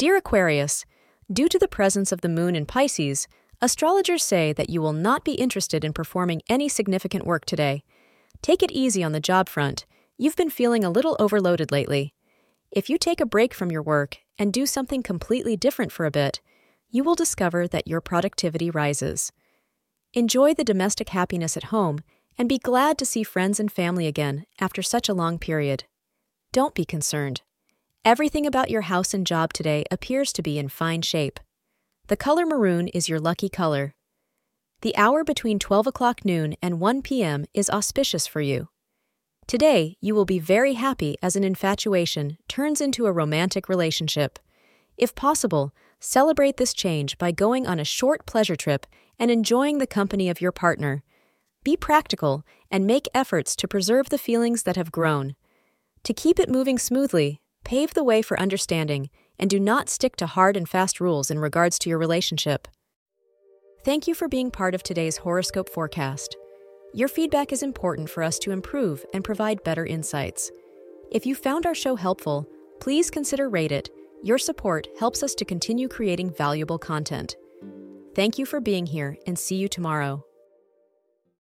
Dear Aquarius, due to the presence of the moon in Pisces, astrologers say that you will not be interested in performing any significant work today. Take it easy on the job front. You've been feeling a little overloaded lately. If you take a break from your work and do something completely different for a bit, you will discover that your productivity rises. Enjoy the domestic happiness at home and be glad to see friends and family again after such a long period. Don't be concerned. Everything about your house and job today appears to be in fine shape. The color maroon is your lucky color. The hour between 12 o'clock noon and 1 p.m. is auspicious for you. Today, you will be very happy as an infatuation turns into a romantic relationship. If possible, celebrate this change by going on a short pleasure trip and enjoying the company of your partner. Be practical and make efforts to preserve the feelings that have grown. To keep it moving smoothly, pave the way for understanding and do not stick to hard and fast rules in regards to your relationship. Thank you for being part of today's horoscope forecast. Your feedback is important for us to improve and provide better insights. If you found our show helpful, please consider rate it. Your support helps us to continue creating valuable content. Thank you for being here and see you tomorrow.